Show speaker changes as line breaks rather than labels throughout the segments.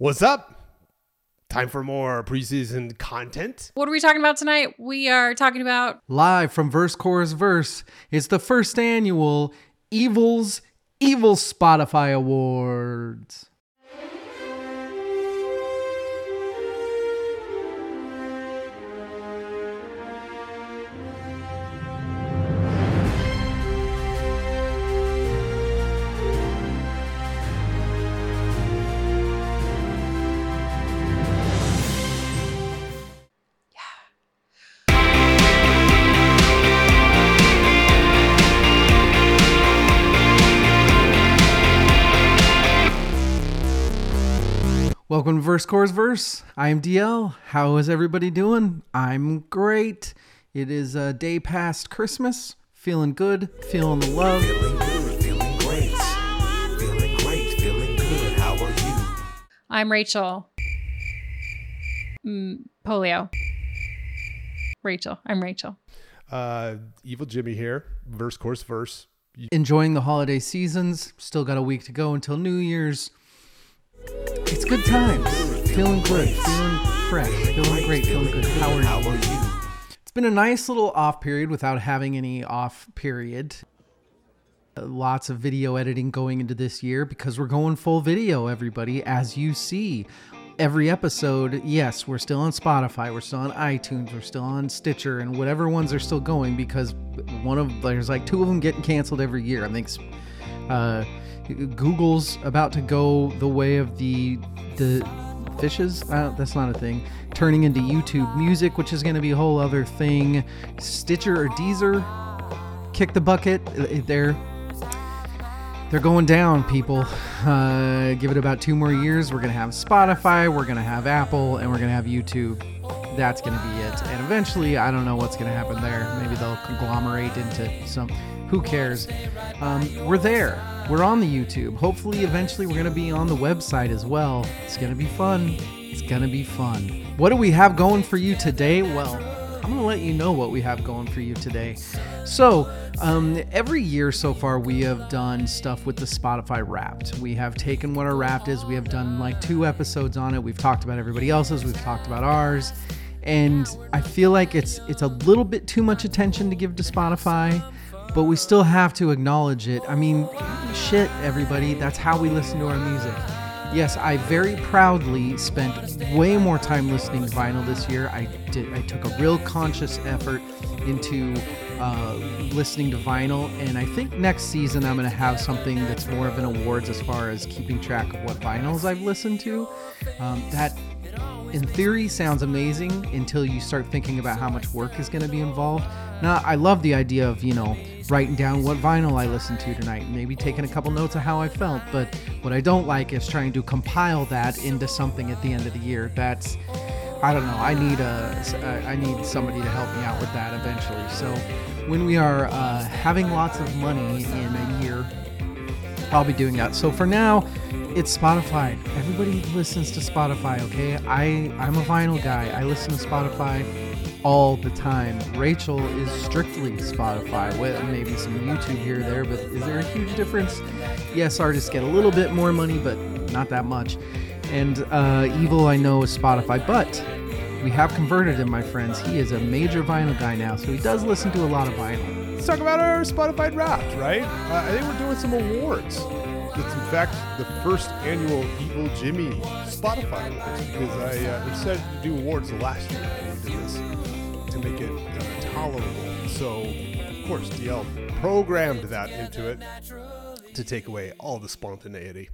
What's up? Time for more preseason content.
What are we talking about tonight? We are talking about
Live from Verse Chorus Verse, it's the first annual Evils Evil Spotify Awards. Welcome to Verse Chorus Verse. I am DL. How is everybody doing? I'm great. It is a day past Christmas. Feeling good, feeling the love.
Feeling good, feeling great. Feeling great, feeling good. How are you?
I'm Rachel. Mm, polio. Rachel. I'm Rachel.
Uh, Evil Jimmy here. Verse, chorus, verse.
Enjoying the holiday seasons. Still got a week to go until New Year's. It's good times. Feeling good, feeling fresh, feeling great, feeling good. How are
How
you?
are you?
It's been a nice little off period without having any off period. Uh, Lots of video editing going into this year because we're going full video, everybody, as you see. Every episode, yes, we're still on Spotify, we're still on iTunes, we're still on Stitcher, and whatever ones are still going because one of there's like two of them getting canceled every year. I think uh, Google's about to go the way of the the fishes. Uh, that's not a thing. Turning into YouTube Music, which is going to be a whole other thing. Stitcher or Deezer, kick the bucket. Uh, They're they're going down, people. Uh, give it about two more years. We're gonna have Spotify, we're gonna have Apple, and we're gonna have YouTube. That's gonna be it. And eventually, I don't know what's gonna happen there. Maybe they'll conglomerate into some. Who cares? Um, we're there. We're on the YouTube. Hopefully, eventually, we're gonna be on the website as well. It's gonna be fun. It's gonna be fun. What do we have going for you today? Well, I'm going to let you know what we have going for you today. So, um, every year so far, we have done stuff with the Spotify Wrapped. We have taken what our Wrapped is, we have done like two episodes on it. We've talked about everybody else's, we've talked about ours. And I feel like it's it's a little bit too much attention to give to Spotify, but we still have to acknowledge it. I mean, shit, everybody, that's how we listen to our music. Yes, I very proudly spent way more time listening to vinyl this year. I did. I took a real conscious effort into uh, listening to vinyl, and I think next season I'm going to have something that's more of an awards as far as keeping track of what vinyls I've listened to. Um, that, in theory, sounds amazing until you start thinking about how much work is going to be involved. Now, I love the idea of you know writing down what vinyl I listened to tonight, maybe taking a couple notes of how I felt. But what I don't like is trying to compile that into something at the end of the year. That's I don't know. I need a I need somebody to help me out with that eventually. So when we are uh, having lots of money in a year, I'll be doing that. So for now, it's Spotify. Everybody listens to Spotify, okay? I I'm a vinyl guy. I listen to Spotify all the time. Rachel is strictly Spotify, with maybe some YouTube here or there, but is there a huge difference? Yes, artists get a little bit more money, but not that much. And uh, Evil, I know, is Spotify, but we have converted him, my friends. He is a major vinyl guy now, so he does listen to a lot of vinyl.
Let's talk about our Spotify Wrapped, right? Uh, I think we're doing some awards. It's in fact the first annual Evil Jimmy Spotify Awards because I uh, decided to do awards last year when we did this to make it uh, tolerable. So, of course, DL programmed that into it to take away all the spontaneity.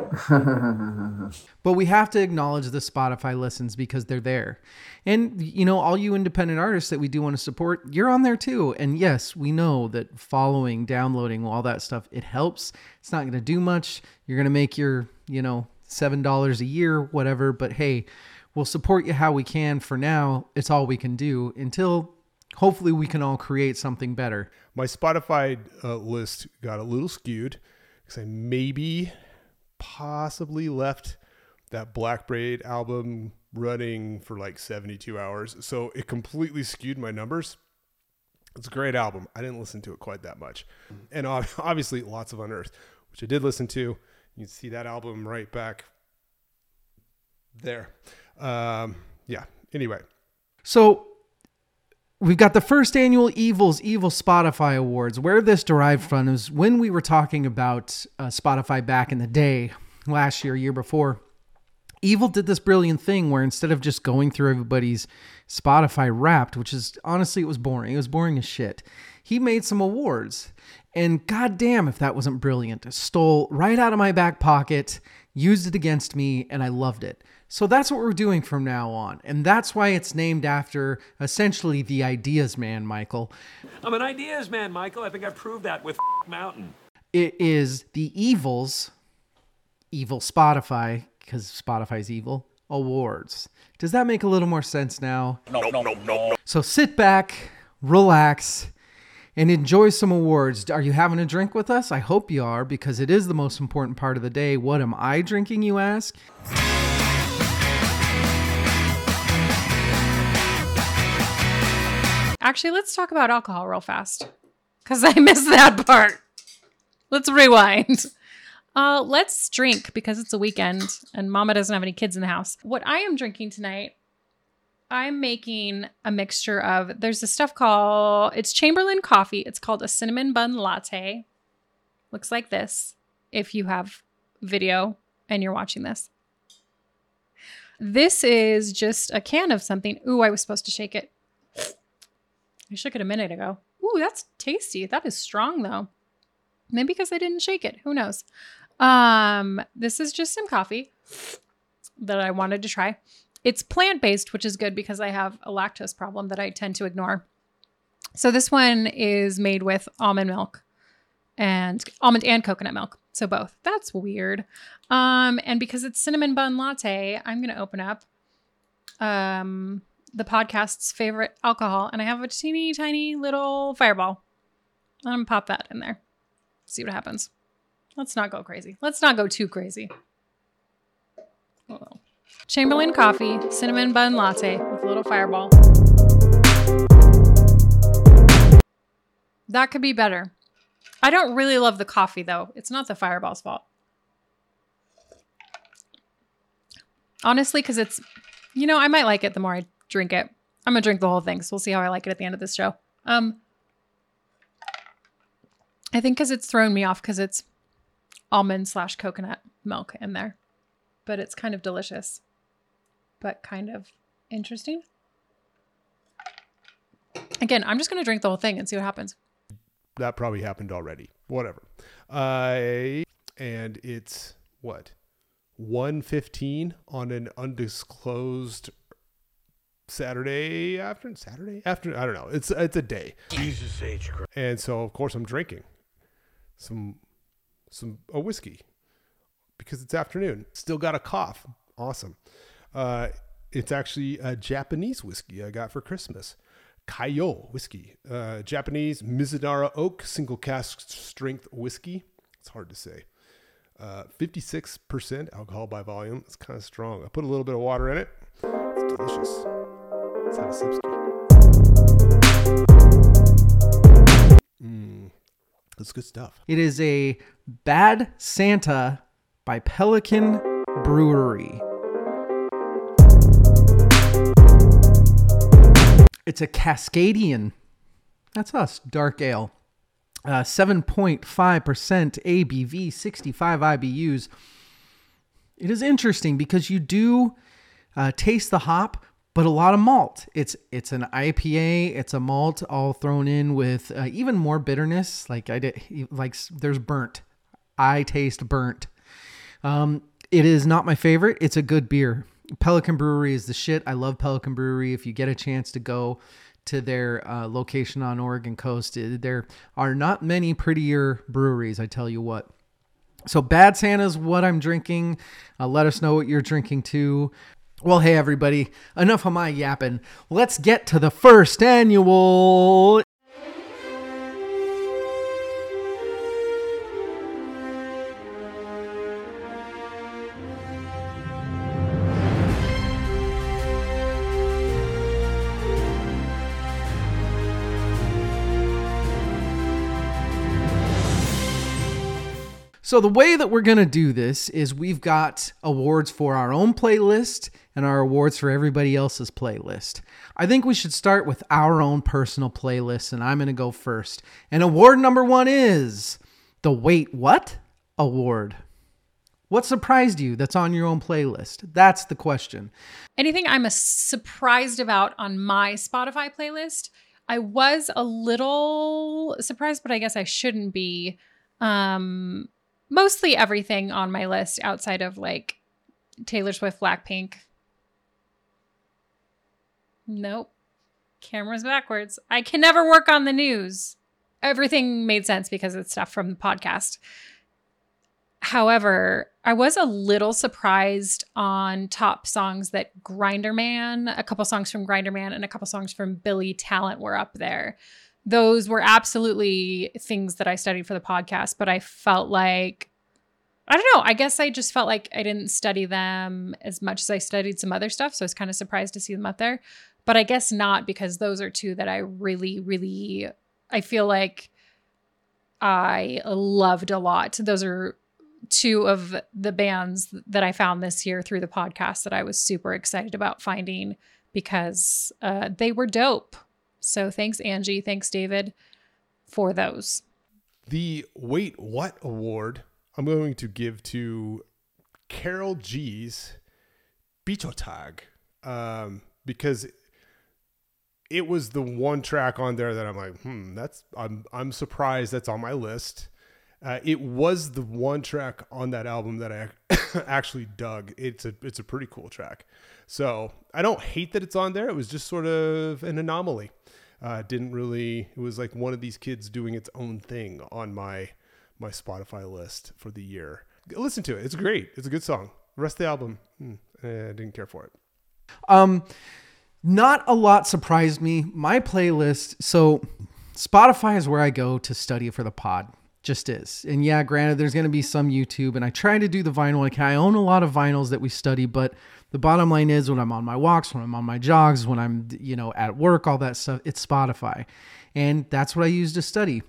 But we have to acknowledge the Spotify listens because they're there. And, you know, all you independent artists that we do want to support, you're on there too. And yes, we know that following, downloading, all that stuff, it helps. It's not going to do much. You're going to make your, you know, $7 a year, whatever. But hey, we'll support you how we can for now. It's all we can do until hopefully we can all create something better.
My Spotify uh, list got a little skewed because I maybe, possibly left that Black Braid album running for like 72 hours. So it completely skewed my numbers. It's a great album. I didn't listen to it quite that much. And obviously, lots of Unearthed, which I did listen to. You can see that album right back there. Um, yeah. Anyway,
So we've got the first annual Evils Evil Spotify Awards. Where this derived from is when we were talking about uh, Spotify back in the day, last year, year before. Evil did this brilliant thing where instead of just going through everybody's Spotify wrapped, which is honestly, it was boring. It was boring as shit. He made some awards. And goddamn, if that wasn't brilliant. Stole right out of my back pocket, used it against me, and I loved it. So that's what we're doing from now on. And that's why it's named after essentially the ideas man, Michael.
I'm an ideas man, Michael. I think I proved that with Mountain.
It is the Evils, Evil Spotify, because Spotify's evil, awards. Does that make a little more sense now? No, no, no, no. So sit back, relax, and enjoy some awards. Are you having a drink with us? I hope you are, because it is the most important part of the day. What am I drinking, you ask?
Actually, let's talk about alcohol real fast because I missed that part. Let's rewind. Uh, let's drink because it's a weekend and mama doesn't have any kids in the house. What I am drinking tonight, I'm making a mixture of, there's this stuff called, it's Chamberlain coffee. It's called a cinnamon bun latte. Looks like this if you have video and you're watching this. This is just a can of something. Ooh, I was supposed to shake it. I shook it a minute ago. Ooh, that's tasty. That is strong though. Maybe because I didn't shake it. Who knows? Um, this is just some coffee that I wanted to try. It's plant-based, which is good because I have a lactose problem that I tend to ignore. So this one is made with almond milk and almond and coconut milk. So both. That's weird. Um, and because it's cinnamon bun latte, I'm gonna open up um the podcast's favorite alcohol, and I have a teeny tiny little fireball. I'm gonna pop that in there. See what happens. Let's not go crazy. Let's not go too crazy. Uh-oh. Chamberlain coffee, cinnamon bun latte with a little fireball. That could be better. I don't really love the coffee though. It's not the fireball's fault. Honestly, because it's, you know, I might like it the more I drink it. I'm gonna drink the whole thing, so we'll see how I like it at the end of this show. Um, I think because it's thrown me off because it's almond slash coconut milk in there, but it's kind of delicious, but kind of interesting. Again, I'm just gonna drink the whole thing and see what happens.
that probably happened already. Whatever. Uh, and it's what? 115 on an undisclosed Saturday afternoon. Saturday afternoon. I don't know. It's it's a day.
Jesus H. Christ.
and so of course I'm drinking some some a whiskey because it's afternoon. Still got a cough. Awesome. Uh, it's actually a Japanese whiskey I got for Christmas. Kaiyo whiskey, uh, Japanese Mizunara Oak single cask strength whiskey. It's hard to say. Uh, 56% alcohol by volume. It's kind of strong. I put a little bit of water in it. It's delicious. Let's have a sipski. Mm, that's good stuff.
It is a Bad Santa by Pelican Brewery. It's a Cascadian. That's us, dark ale. Uh, 7.5% ABV, 65 IBUs. It is interesting because you do uh, taste the hop, but a lot of malt. It's it's an IPA. It's a malt all thrown in with uh, even more bitterness. Like I did, like there's burnt. I taste burnt. Um, it is not my favorite. It's a good beer. Pelican Brewery is the shit. I love Pelican Brewery. If you get a chance to go to their uh, location on Oregon coast, eh, there are not many prettier breweries. I tell you what. So Bad Santa's what I'm drinking. Uh, let us know what you're drinking too. Well, hey everybody, enough of my yapping. Let's get to the first annual. So the way that we're going to do this is we've got awards for our own playlist and our awards for everybody else's playlist. I think we should start with our own personal playlist and I'm going to go first. And award number 1 is the Wait What award. What surprised you that's on your own playlist? That's the question.
Anything I'm surprised about on my Spotify playlist, I was a little surprised, but I guess I shouldn't be. Um, mostly everything on my list outside of like Taylor Swift, Blackpink. Nope. Camera's backwards. I can never work on the news. Everything made sense because it's stuff from the podcast. However, I was a little surprised on top songs that Grinderman, a couple songs from Grinderman, and a couple songs from Billy Talent were up there. Those were absolutely things that I studied for the podcast, but I felt like I don't know. I guess I just felt like I didn't study them as much as I studied some other stuff. So I was kind of surprised to see them up there. But I guess not because those are two that I really, really, I feel like I loved a lot. Those are two of the bands that I found this year through the podcast that I was super excited about finding because uh, they were dope. So thanks, Angie. Thanks, David, for those.
The Wait What Award I'm going to give to Karol G's Bichotag um, because it was the one track on there that I'm like, hmm, that's I'm I'm surprised that's on my list. Uh, it was the one track on that album that I actually dug. It's a it's a pretty cool track. So I don't hate that it's on there. It was just sort of an anomaly. Uh, didn't really. It was like one of these kids doing its own thing on my my Spotify list for the year. Listen to it. It's great. It's a good song. The rest of the album, hmm, I didn't care for it.
Um, not a lot surprised me. My playlist. So Spotify is where I go to study for the pod. Just is. And yeah, granted, there's going to be some YouTube, and I try to do the vinyl. Like I own a lot of vinyls that we study, but the bottom line is when I'm on my walks, when I'm on my jogs, when I'm you know at work, all that stuff, it's Spotify, and that's what I use to study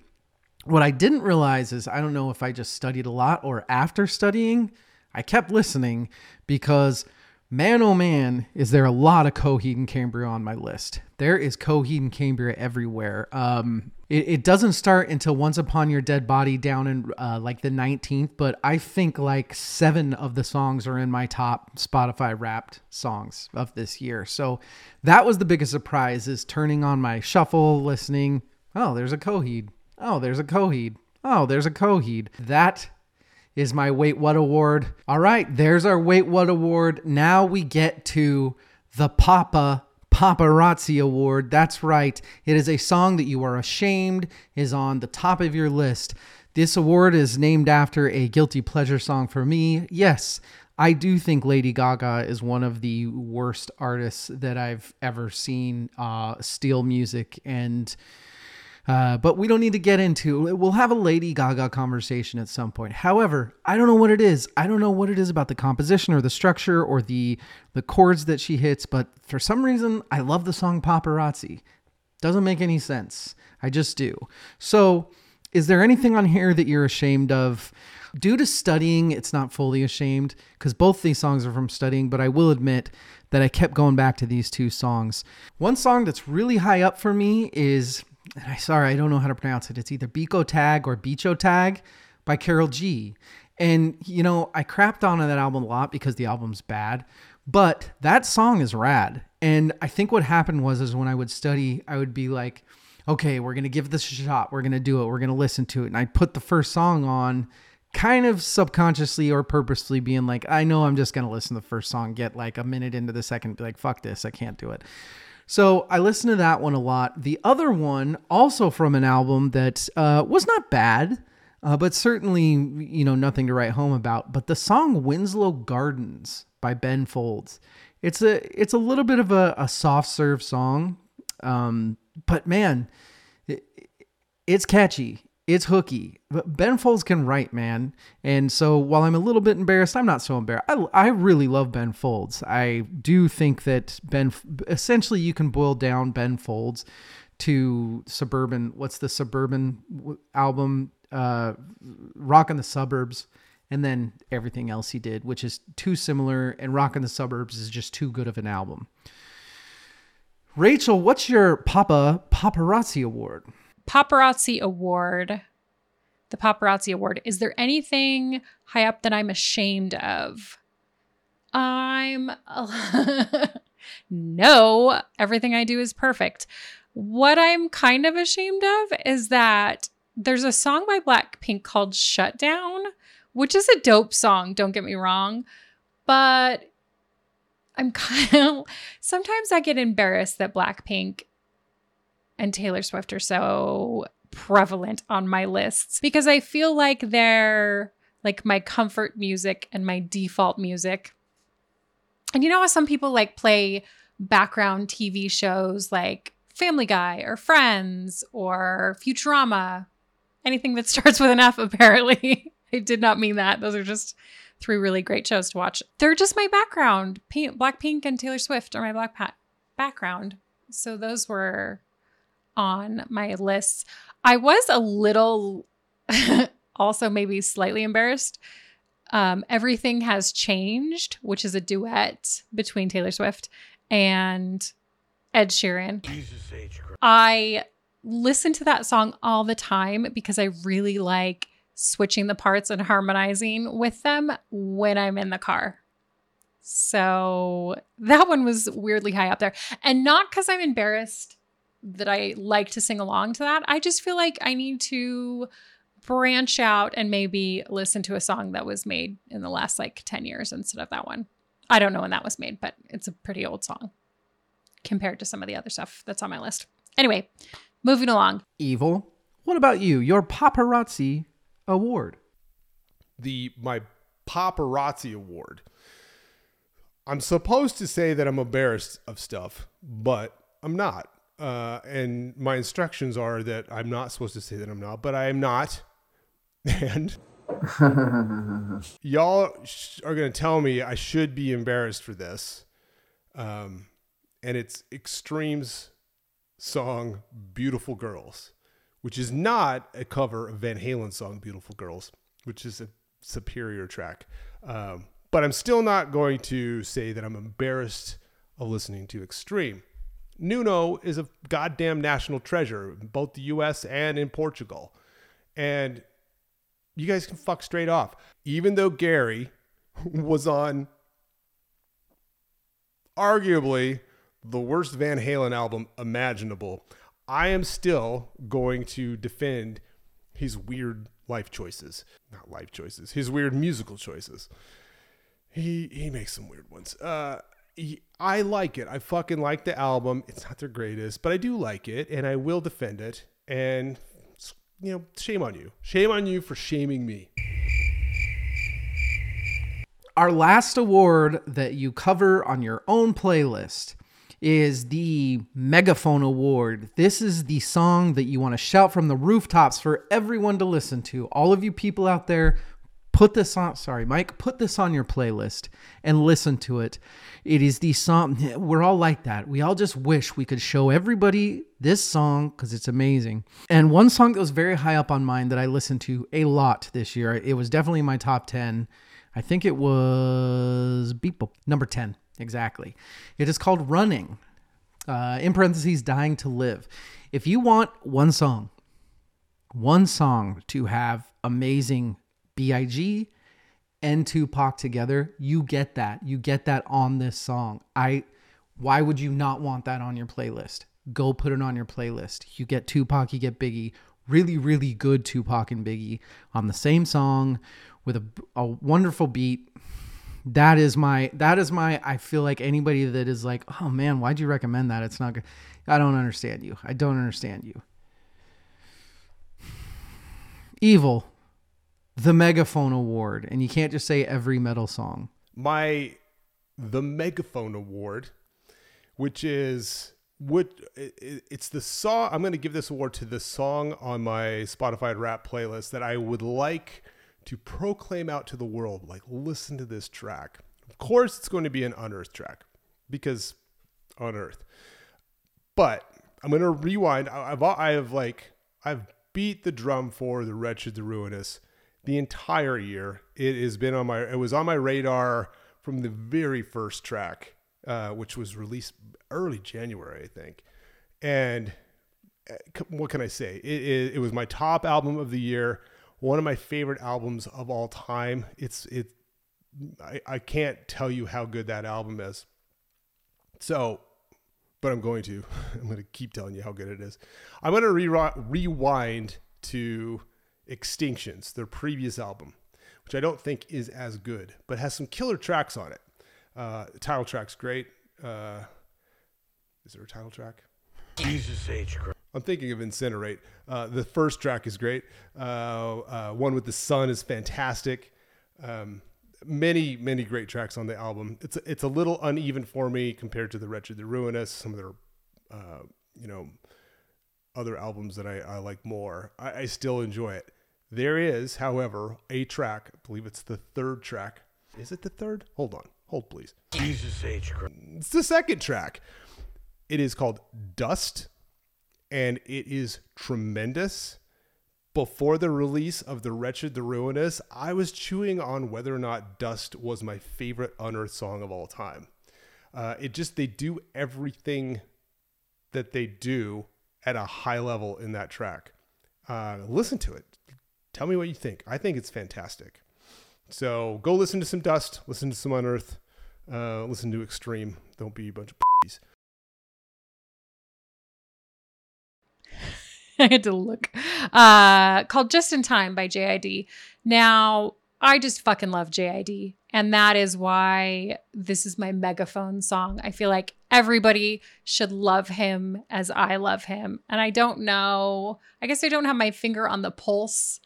what I didn't realize is I don't know if I just studied a lot or after studying, I kept listening because man oh man, is there a lot of Coheed and Cambria on my list. There is Coheed and Cambria everywhere. Um, it, it, doesn't start until Once Upon Your Dead Body down in uh, like the 19th, but I think like seven of the songs are in my top Spotify wrapped songs of this year. So that was the biggest surprise is turning on my shuffle, listening. Oh, there's a Coheed Oh, there's a Coheed. Oh, there's a Coheed. That is my Wait What Award. All right, there's our Wait What Award. Now we get to the Papa Paparazzi Award. That's right. It is a song that you are ashamed is on the top of your list. This award is named after a guilty pleasure song for me. Yes, I do think Lady Gaga is one of the worst artists that I've ever seen uh, steal music and uh, but we don't need to get into We'll have a Lady Gaga conversation at some point. However, I don't know what it is. I don't know what it is about the composition or the structure or the the chords that she hits, but for some reason, I love the song Paparazzi. Doesn't make any sense. I just do. So, is there anything on here that you're ashamed of? Due to studying, it's not fully ashamed because both these songs are from studying, but I will admit that I kept going back to these two songs. One song that's really high up for me is and I sorry, I don't know how to pronounce it. It's either Biko Tag or Bicho Tag by Karol G. And you know, I crapped on that album a lot because the album's bad, but that song is rad. And I think what happened was is when I would study, I would be like, okay, we're gonna give this a shot. We're gonna do it. We're gonna listen to it. And I'd put the first song on, kind of subconsciously or purposely being like, I know I'm just gonna listen to the first song, get like a minute into the second, be like, fuck this, I can't do it. So I listened to that one a lot. The other one, also from an album that uh, was not bad, uh, but certainly you know nothing to write home about. But the song "Winslow Gardens" by Ben Folds. It's a it's a little bit of a, a soft serve song, um, but man, it, it's catchy it's hooky. But Ben Folds can write, man. And so while I'm a little bit embarrassed, I'm not so embarrassed. I, I really love Ben Folds. I do think that Ben, essentially, you can boil down Ben Folds to suburban. What's the suburban album? Uh, Rock in the Suburbs, and then everything else he did, which is too similar. And Rock in the Suburbs is just too good of an album. Rachel, what's your Papa Paparazzi Award?
Paparazzi Award. The Paparazzi Award. Is there anything high up that I'm ashamed of? I'm. no, everything I do is perfect. What I'm kind of ashamed of is that there's a song by Blackpink called Shutdown, which is a dope song, don't get me wrong. But I'm kind of. Sometimes I get embarrassed that Blackpink and Taylor Swift are so prevalent on my lists because I feel like they're like my comfort music and my default music. And you know how some people like play background TV shows like Family Guy or Friends or Futurama, anything that starts with an F, apparently. I did not mean that. Those are just three really great shows to watch. They're just my background. Pink, Blackpink and Taylor Swift are my black pat background. So those were on my list. I was a little also maybe slightly embarrassed. Um, Everything has changed, which is a duet between Taylor Swift and Ed Sheeran. I listen to that song all the time because I really like switching the parts and harmonizing with them when I'm in the car. So that one was weirdly high up there. And not because I'm embarrassed that I like to sing along to that. I just feel like I need to branch out and maybe listen to a song that was made in the last like 10 years instead of that one. I don't know when that was made, but it's a pretty old song compared to some of the other stuff that's on my list. Anyway, moving along.
Evil. What about you? Your Paparazzi Award.
the my paparazzi award. I'm supposed to say that I'm embarrassed of stuff, but I'm not. Uh, and my instructions are that I'm not supposed to say that I'm not, but I am not. And y'all sh- are going to tell me I should be embarrassed for this. Um, and it's Extreme's song Beautiful Girls, which is not a cover of Van Halen's song Beautiful Girls, which is a superior track. Um, but I'm still not going to say that I'm embarrassed of listening to Extreme. Nuno is a goddamn national treasure both the US and in Portugal. And you guys can fuck straight off. Even though Gary was on arguably the worst Van Halen album imaginable, I am still going to defend his weird life choices. Not life choices, his weird musical choices. He he makes some weird ones. Uh I like it. I fucking like the album. It's not their greatest, but I do like it and I will defend it. And you know, shame on you. Shame on you for shaming me.
Our last award that you cover on your own playlist is the Megaphone Award. This is the song that you want to shout from the rooftops for everyone to listen to. All of you people out there, put this on, sorry, Mike, put this on your playlist and listen to it. It is the song, we're all like that. We all just wish we could show everybody this song because it's amazing. And one song that was very high up on mine that I listened to a lot this year, it was definitely in my top 10. I think it was beep number 10, exactly. It is called Running, uh, in parentheses, Dying to Live. If you want one song, one song to have amazing BIG and Tupac together, you get that. You get that on this song. I why would you not want that on your playlist? Go put it on your playlist. You get Tupac, you get Biggie. Really, really good Tupac and Biggie on the same song with a, a wonderful beat. That is my that is my I feel like anybody that is like, "Oh man, why'd you recommend that? It's not good." I don't understand you. I don't understand you. Evil the Megaphone Award, and you can't just say every metal song.
my the megaphone award which is it- it's the song i'm going to give this award to the song on my spotify rap playlist that i would like to proclaim out to the world like listen to this track of course it's going to be an unearthed track because unearthed but I'm gonna rewind. I've I have like I've beat the drum for the wretched, the ruinous, the entire year. It has been on my. It was on my radar from the very first track, uh, which was released early January, I think. And uh, what can I say? It, it, it was my top album of the year. One of my favorite albums of all time. It's it. I, I can't tell you how good that album is. So but I'm going to. I'm going to keep telling you how good it is. I'm going to re- rewind to Extinctions, their previous album, which I don't think is as good, but has some killer tracks on it. Uh, the title track's great. Uh, is there a title track?
Jesus H. Christ.
I'm thinking of Incinerate. Uh, the first track is great. Uh, uh, one with the sun is fantastic. Um, many, many great tracks on the album. It's a, it's a little uneven for me compared to the Wretched, the Ruinous, some of their, uh, you know, other albums that I, I like more. I, I still enjoy it. There is, however, a track. I believe it's the third track. Is it the third? Hold on. Hold, please.
Jesus H. Christ.
It's the second track. It is called Dust, and it is tremendous. Before the release of The Wretched, The Ruinous, I was chewing on whether or not Dust was my favorite Unearthed song of all time. Uh, it just, they do everything that they do at a high level in that track. Uh, listen to it. Tell me what you think. I think it's fantastic. So go listen to some Dust, listen to some Unearth, uh, listen to Extreme. Don't be a bunch of p***s.
I had to look. Uh, called Just in Time by JID. Now, I just fucking love JID. And that is why this is my megaphone song. I feel like everybody should love him as I love him. And I don't know, I guess I don't have my finger on the pulse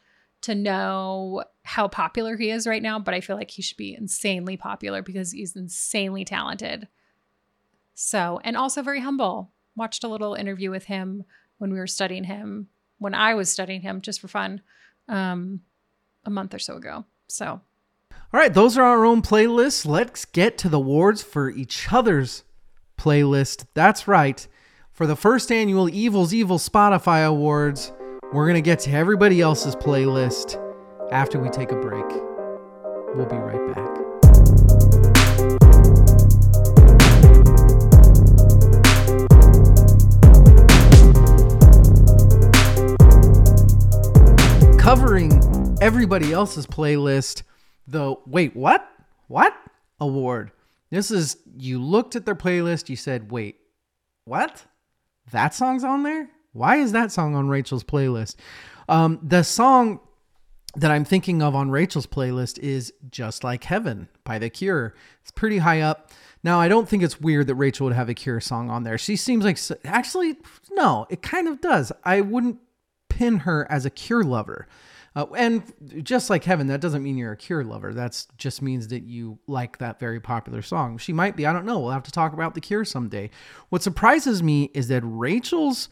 to know how popular he is right now, but I feel like he should be insanely popular because he's insanely talented. So, and also very humble. Watched a little interview with him when we were studying him, when I was studying him just for fun, um, a month or so ago. So,
All right, those are our own playlists. Let's get to the awards for each other's playlist. That's right. For the first annual Evil's Evil Spotify Awards, we're going to get to everybody else's playlist after we take a break. We'll be right back. Covering everybody else's playlist, the wait, what? What? Award. This is you looked at their playlist, you said, wait, what? That song's on there? Why is that song on Rachel's playlist? Um, the song that I'm thinking of on Rachel's playlist is Just Like Heaven by The Cure. It's pretty high up. Now, I don't think it's weird that Rachel would have a Cure song on there. She seems like, actually, no, it kind of does. I wouldn't pin her as a Cure lover. Uh, and just like Heaven, that doesn't mean you're a Cure lover. That just means that you like that very popular song. She might be. I don't know. We'll have to talk about The Cure someday. What surprises me is that Rachel's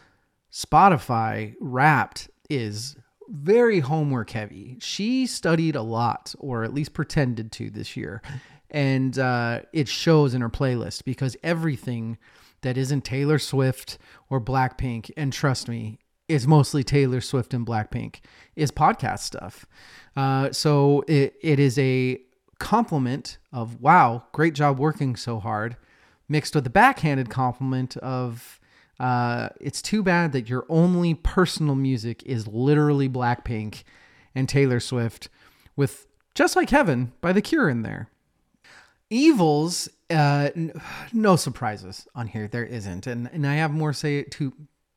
Spotify Wrapped is very homework heavy. She studied a lot, or at least pretended to this year. And uh, it shows in her playlist because everything that isn't Taylor Swift or Blackpink, and trust me, is mostly Taylor Swift and Blackpink, is podcast stuff. Uh, so it, it is a compliment of, wow, great job working so hard, mixed with the backhanded compliment of, uh, it's too bad that your only personal music is literally Blackpink and Taylor Swift, with Just Like Heaven by The Cure in there. Evils, uh, n- no surprises on here. There isn't, and and I have more say to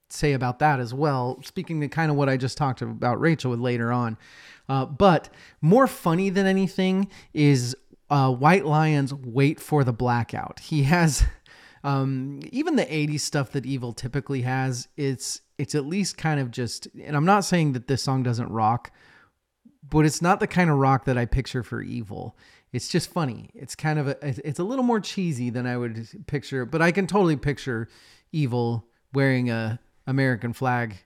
say about that as well. Speaking to kind of what I just talked about Rachel with later on, uh, but more funny than anything is uh, White Lion's "Wait for the Blackout." He has um, even the '80s stuff that Evil typically has. It's it's at least kind of just, and I'm not saying that this song doesn't rock, but it's not the kind of rock that I picture for Evil. It's just funny. It's kind of a, it's a little more cheesy than I would picture, but I can totally picture Evil wearing a American flag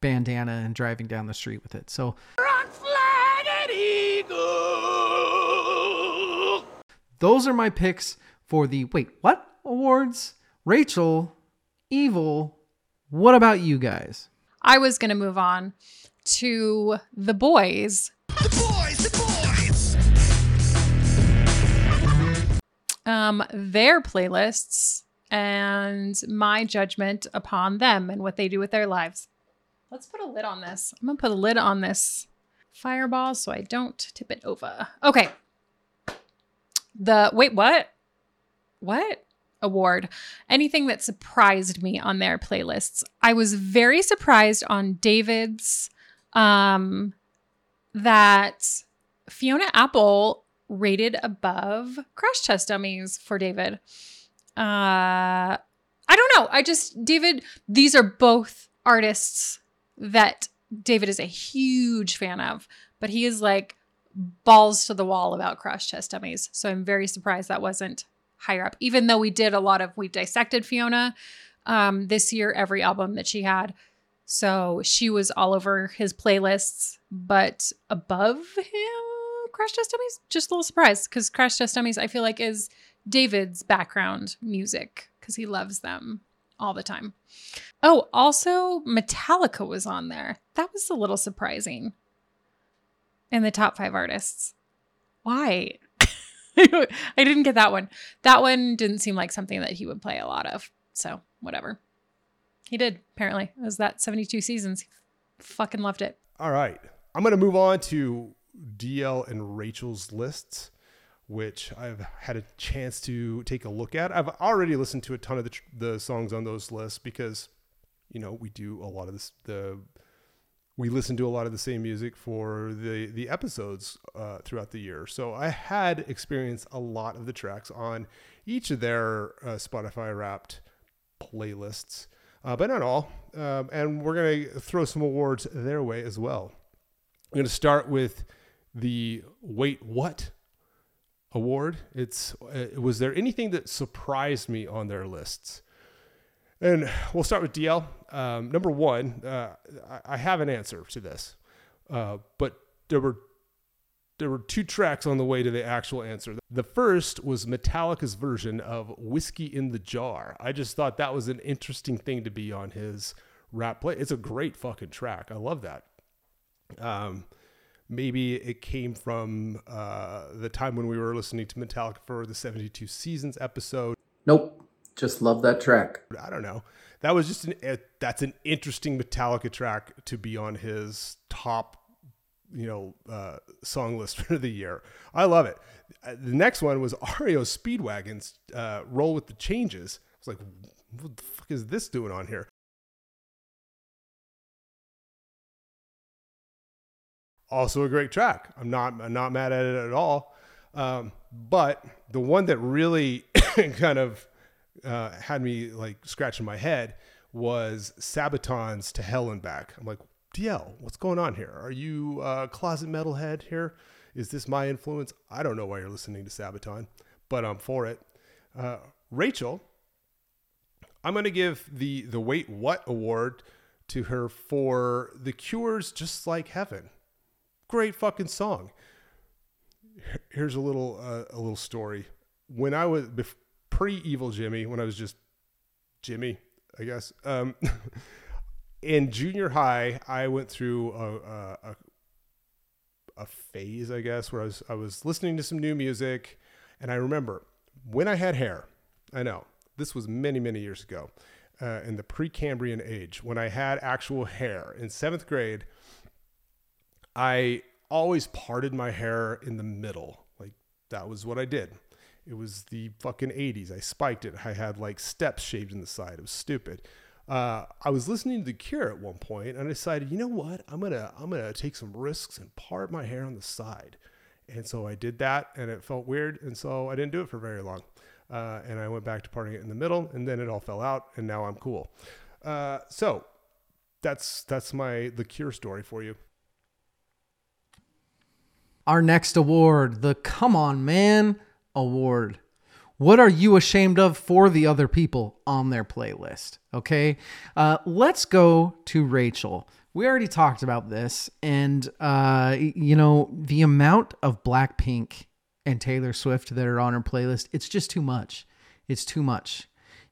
bandana and driving down the street with it. So rock flag and eagle those are my picks for the wait, what awards? Rachel, Evil, What about you guys?
I was going to move on to the boys. The boys, the boys. Um, their playlists and my judgment upon them and what they do with their lives. Let's put a lid on this. I'm gonna put a lid on this fireball so I don't tip it over. Okay. The wait, what? What? Award. Anything that surprised me on their playlists. I was very surprised on David's um that Fiona Apple rated above Crash Test Dummies for David. Uh I don't know. I just David these are both artists that David is a huge fan of, but he is like balls to the wall about Crash Test Dummies. So I'm very surprised that wasn't higher up. Even though we did a lot of we dissected Fiona um this year every album that she had. So she was all over his playlists, but above him, Crash Test Dummies, just a little surprise because Crash Test Dummies, I feel like, is David's background music because he loves them all the time. Oh, also, Metallica was on there. That was a little surprising in the top five artists. Why? I didn't get that one. That one didn't seem like something that he would play a lot of. So, whatever. He did, apparently. It was that 72 seasons. Fucking loved it.
All right. I'm going to move on to DL and Rachel's lists, which I've had a chance to take a look at. I've already listened to a ton of the, the songs on those lists because, you know, we do a lot of this, the, we listen to a lot of the same music for the, the episodes uh, throughout the year. So I had experienced a lot of the tracks on each of their uh, Spotify wrapped playlists uh, but not all. Um, and we're to throw some awards their way as well. I'm to start with the Wait What award. It's uh, was there anything that surprised me on their lists? And we'll start with DL. Um, number one, uh, I, have an answer to this, uh, but there were there were two tracks on the way to the actual answer. The first was Metallica's version of Whiskey in the Jar. I just thought that was an interesting thing to be on his rap play. It's a great fucking track. I love that. Um, maybe it came from uh, the time when we were listening to Metallica for the 72 Seasons episode.
Nope. Just love that track.
I don't know. That was just an, that's an interesting Metallica track to be on his top you know uh, song list for the year. I love it. Uh, The next one was REO Speedwagon's uh, "Roll with the Changes." I was like, "What the fuck is this doing on here?" Also a great track. I'm not I'm not mad at it at all. Um, but the one that really kind of uh, had me like scratching my head was Sabaton's "To Hell and Back." I'm like, DL, what's going on here? Are you a closet metalhead here? Is this my influence? I don't know why you're listening to Sabaton, but I'm for it. Uh, Rachel, I'm going to give the the Wait What award to her for The Cure's "Just Like Heaven." Great fucking song. Here's a little uh, a little story. When I was bef- pre Evil Jimmy, when I was just Jimmy, I guess. Um, in junior high, I went through a, a, a phase, I guess, where I was I was listening to some new music, and I remember when I had hair. I know this was many many years ago, uh, in the Precambrian age, when I had actual hair in seventh grade. I always parted my hair in the middle, like that was what I did. It was the fucking 80s. I spiked it. I had like steps shaved in the side. It was stupid uh, I was listening to The Cure at one point, and I decided, you know what, I'm gonna I'm gonna take some risks and part my hair on the side, and so I did that, and it felt weird, and so I didn't do it for very long, uh, and I went back to parting it in the middle, and then it all fell out, and now I'm cool. Uh, so that's that's my The Cure story for you.
Our next award, the Come On Man Award. What are you ashamed of for the other people on their playlist? Okay. Uh, let's go to Rachel. We already talked about this, and uh, you know the amount of Blackpink and Taylor Swift that are on her playlist. It's just too much. It's too much.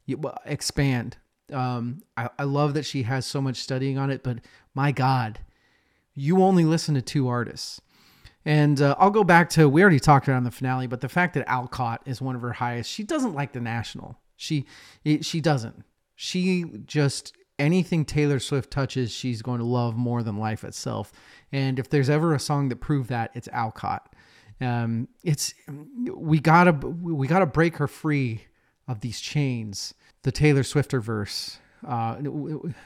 You, expand. Um, I, I love that she has so much studying on it, but my God, you only listen to two artists. And uh, I'll go back to we already talked on the finale, but the fact that Alcott is one of her highest, she doesn't like the national. She it, she doesn't. She just anything Taylor Swift touches, she's going to love more than life itself. And if there's ever a song that proved that, it's Alcott. Um, it's we gotta we gotta break her free of these chains. The Taylor Swifter verse. Uh,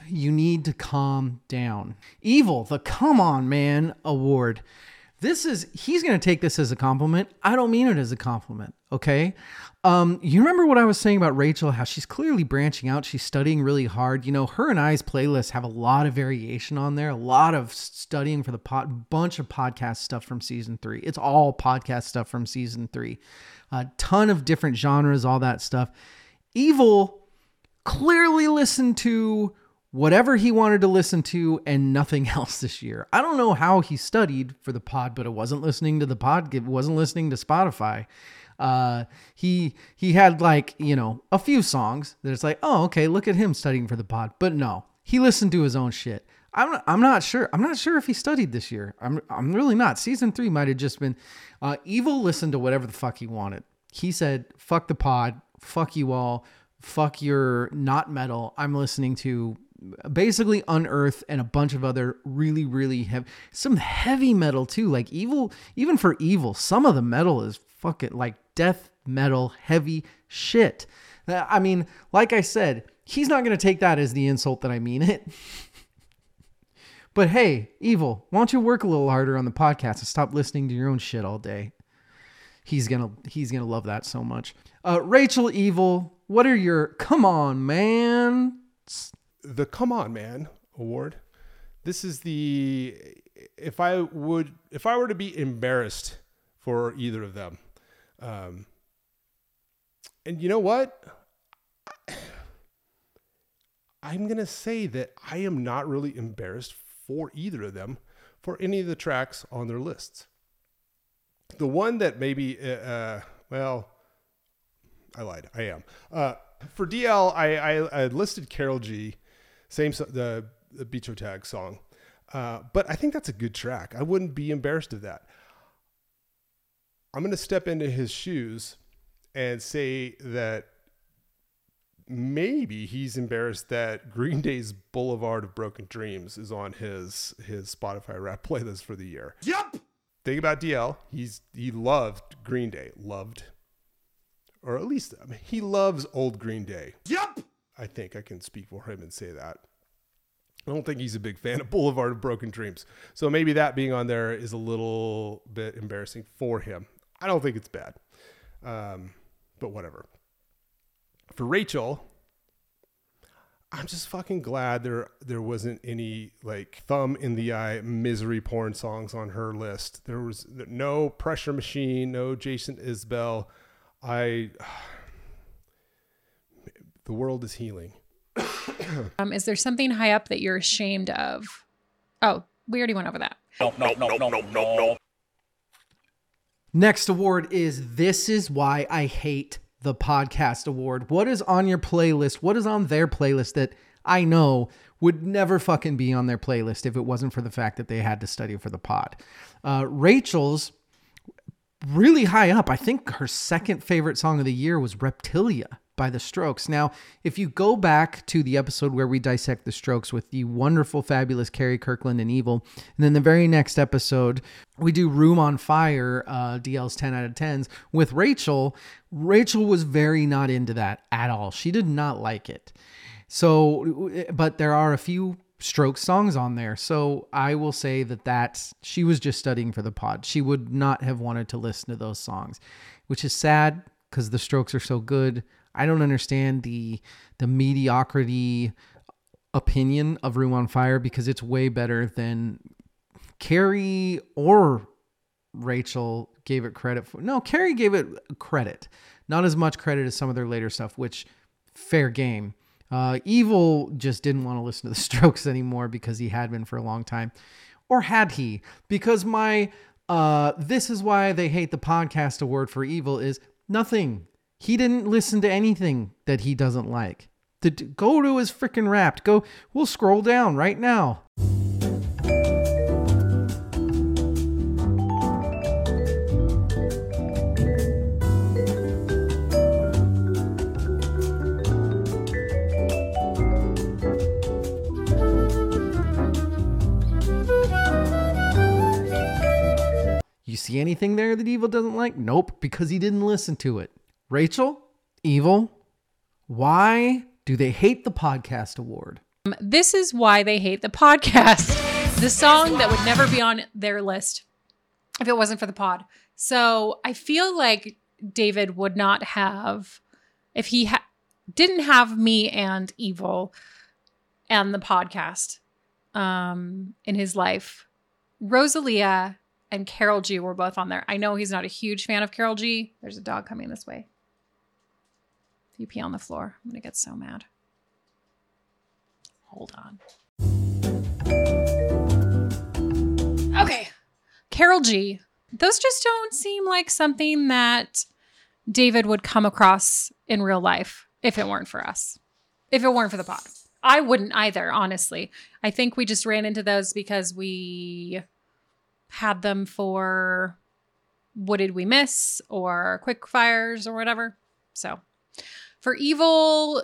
you need to calm down. Evil, the Come On Man Award. This is he's gonna take this as a compliment. I don't mean it as a compliment. Okay. Um, you remember what I was saying about Rachel? How she's clearly branching out. She's studying really hard. You know, her and I's playlist have a lot of variation on there. A lot of studying for the pot, bunch of podcast stuff from season three. It's all podcast stuff from season three. A ton of different genres, all that stuff. Evil clearly listened to whatever he wanted to listen to and nothing else this year. I don't know how he studied for the pod, but it wasn't listening to the pod. It wasn't listening to Spotify. Uh, he he had like you know a few songs that it's like oh okay look at him studying for the pod, but no, he listened to his own shit. I'm I'm not sure. I'm not sure if he studied this year. I'm I'm really not. Season three might have just been uh, Evil listened to whatever the fuck he wanted. He said fuck the pod, fuck you all, fuck your not metal. I'm listening to basically unearth and a bunch of other really really heavy some heavy metal too like evil even for evil some of the metal is fucking like death metal heavy shit. I mean like i said he's not going to take that as the insult that i mean it. But hey evil why don't you work a little harder on the podcast and stop listening to your own shit all day? He's gonna he's gonna love that so much. Uh rachel evil what are your come on man
the Come On Man award. This is the if I would if I were to be embarrassed for either of them. Um, and you know what? I'm going to say that I am not really embarrassed for either of them for any of the tracks on their lists. The one that maybe, uh, uh, well, I lied. I am. Uh, for DL, I, I, I listed Karol G, same the the Beach Tag song, uh, but I think that's a good track. I wouldn't be embarrassed of that. I'm going to step into his shoes and say that maybe he's embarrassed that Green Day's Boulevard of Broken Dreams is on his his Spotify rap playlist for the year.
Yep.
Think about DL. He's he loved Green Day, loved, or at least I mean, he loves old Green Day.
Yep.
I think I can speak for him and say that. I don't think he's a big fan of Boulevard of Broken Dreams. So maybe that being on there is a little bit embarrassing for him. I don't think it's bad. Um, but whatever. For Rachel, I'm just fucking glad there there wasn't any like thumb in the eye misery porn songs on her list. There was no pressure machine, no Jason Isbell. I the world is healing.
Um, is there something high up that you're ashamed of? Oh, we already went over that. No, no, no, no, no, no, no.
Next award is This Is Why I Hate the Podcast Award. What is on your playlist? What is on their playlist that I know would never fucking be on their playlist if it wasn't for the fact that they had to study for the pod? Uh, Rachel's really high up. I think her second favorite song of the year was Reptilia by the Strokes. Now, if you go back to the episode where we dissect the Strokes with the wonderful, fabulous Carrie Kirkland and Evil, and then the very next episode, we do Room on Fire, uh, DL's 10 out of 10s with Rachel. Rachel was very not into that at all. She did not like it. So, but there are a few Strokes songs on there. So I will say that that's she was just studying for the pod. She would not have wanted to listen to those songs, which is sad because the Strokes are so good. I don't understand the the mediocrity opinion of Room on Fire because it's way better than Carrie or Rachel gave it credit for. No, Carrie gave it credit, not as much credit as some of their later stuff, which fair game. Uh, Evil just didn't want to listen to the Strokes anymore because he had been for a long time, or had he? Because my uh, this is why they hate the podcast award for Evil is nothing. He didn't listen to anything that he doesn't like. The, go to his freaking Wrapped. Go. We'll scroll down right now. You see anything there that Evil doesn't like? Nope, because he didn't listen to it. Rachel, Evil, why do they hate the podcast award?
Um, This is why they hate the podcast. The song that would never be on their list if it wasn't for the pod. So I feel like David would not have, if he ha- didn't have me and Evil and the podcast um, in his life, Rosalia and Karol G were both on there. I know he's not a huge fan of Karol G. There's a dog coming this way. If you pee on the floor, I'm going to get so mad. Hold on. Okay. Karol G. Those just don't seem like something that David would come across in real life if it weren't for us. If it weren't for the pod. I wouldn't either, honestly. I think we just ran into those because we had them for what did we miss or quick fires or whatever. So for evil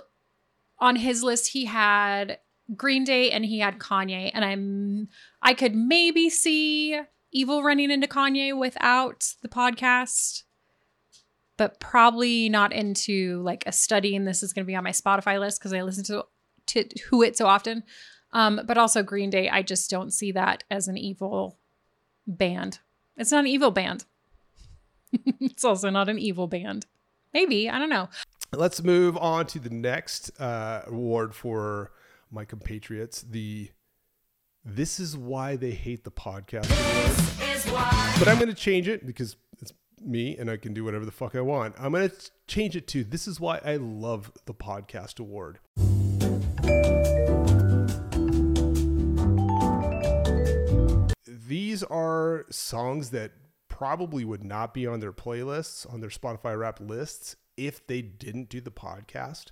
on his list he had Green Day and he had Kanye and I'm I could maybe see evil running into Kanye without the podcast but probably not into like a study and this is going to be on my Spotify list because I listen to to who it so often um but also Green Day I just don't see that as an evil band. It's not an evil band. it's also not an evil band. Maybe, I don't know.
Let's move on to the next uh, award for my compatriots. The This is Why They Hate the Podcast. But I'm going to change it because it's me and I can do whatever the fuck I want. I'm going to change it to This is Why I Love the Podcast Award. These are songs that probably would not be on their playlists, on their Spotify rap lists, if they didn't do the podcast.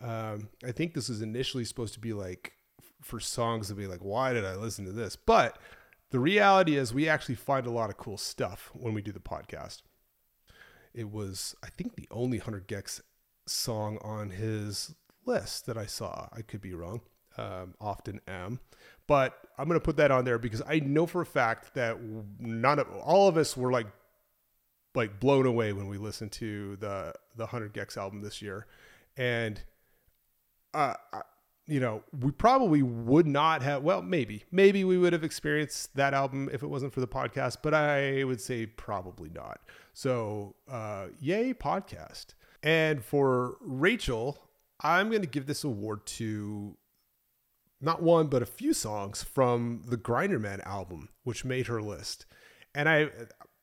Um, I think this was initially supposed to be like for songs to be like, why did I listen to this? But the reality is, we actually find a lot of cool stuff when we do the podcast. It was, I think, the only 100 gecs song on his list that I saw. I could be wrong. Um, often am, but I'm gonna put that on there because I know for a fact that none of all of us were like like blown away when we listened to the the 100 gecs album this year, and uh, you know we probably would not have. Well, maybe maybe we would have experienced that album if it wasn't for the podcast, but I would say probably not. So, uh, yay podcast! And for Rachel, I'm going to give this award to not one but a few songs from the Grinderman album, which made her list. And I,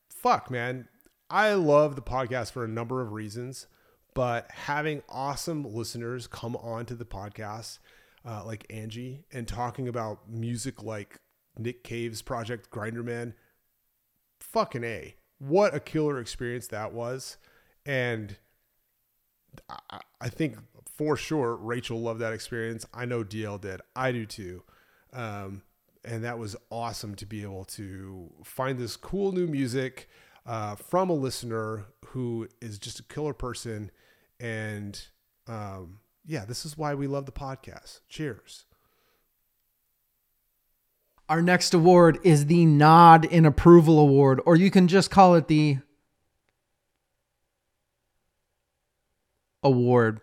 fuck, man, I love the podcast for a number of reasons, but having awesome listeners come on to the podcast, uh, like Angie, and talking about music like Nick Cave's project Grinderman, fucking a, what a killer experience that was, and I, I think for sure Rachel loved that experience. I know DL did. I do too. Um, and that was awesome to be able to find this cool new music uh, from a listener who is just a killer person. And um, yeah, this is why we love the podcast. Cheers.
Our next award is the Nod in Approval Award, or you can just call it the Award.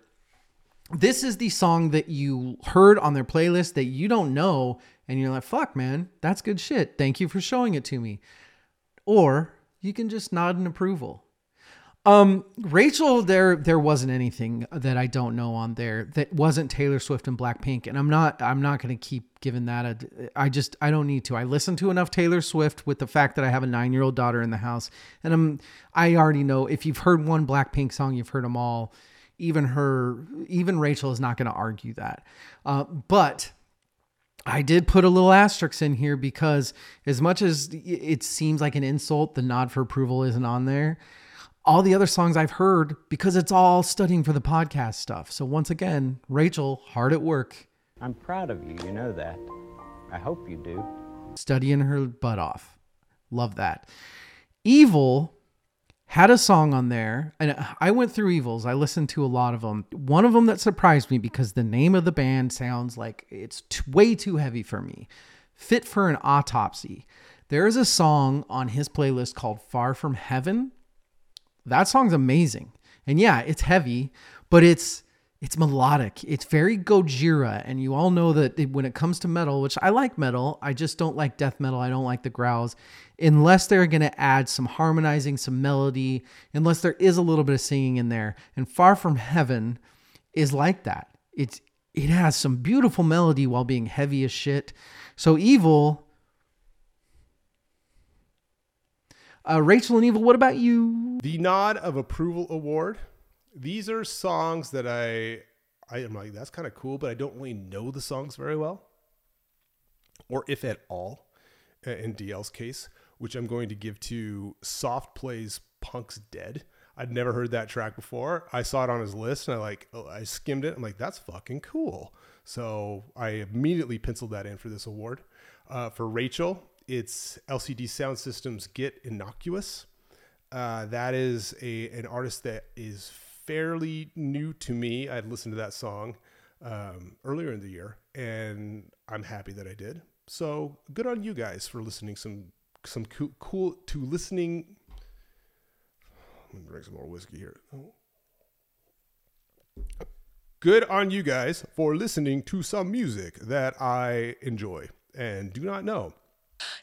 This is the song that you heard on their playlist that you don't know, and you're like, fuck, man, that's good shit. Thank you for showing it to me. Or you can just nod in approval. Um, Rachel, there there wasn't anything that I don't know on there that wasn't Taylor Swift and Blackpink, and I'm not I'm not gonna keep giving that a. I just I don't need to. I listen to enough Taylor Swift with the fact that I have a nine year old daughter in the house, and I'm I already know if you've heard one Blackpink song, you've heard them all. Even her, even Rachel is not gonna argue that, uh, but. I did put a little asterisk in here because as much as it seems like an insult, the nod for approval isn't on there all the other songs I've heard because it's all studying for the podcast stuff. So once again, Rachel, hard at work,
I'm proud of you, you know that. I hope you do.
studying her butt off. Love that. Evil had a song on there, and I went through Evils. I listened to a lot of them. One of them that surprised me because the name of the band sounds like it's t- way too heavy for me. Fit for an autopsy. There is a song on his playlist called Far From Heaven. That song's amazing. And yeah, it's heavy, but it's it's melodic. It's very Gojira, and you all know that it- when it comes to metal, which I like metal, I just don't like death metal. I don't like the growls, unless they're going to add some harmonizing, some melody, unless there is a little bit of singing in there. And Far From Heaven is like that. It's it has some beautiful melody while being heavy as shit. So Evil, uh, Rachel and Evil, what about you?
The Nod of Approval Award. These are songs that I I am like, that's kind of cool, but I don't really know the songs very well. Or if at all, uh, in DL's case, which I'm going to give to Soft Plays Punk's Dead. I'd never heard that track before. I saw it on his list and I like oh, I skimmed it. I'm like, that's fucking cool. So I immediately penciled that in for this award. Uh, for Rachel, it's LCD Soundsystem's Get Innocuous. Uh, that is a an artist that is fairly new to me. I'd listened to that song um, earlier in the year, and I'm happy that I did. So good on you guys for listening some some cool, cool to listening. Let me drink some more whiskey here. Good on you guys for listening to some music that I enjoy and do not know.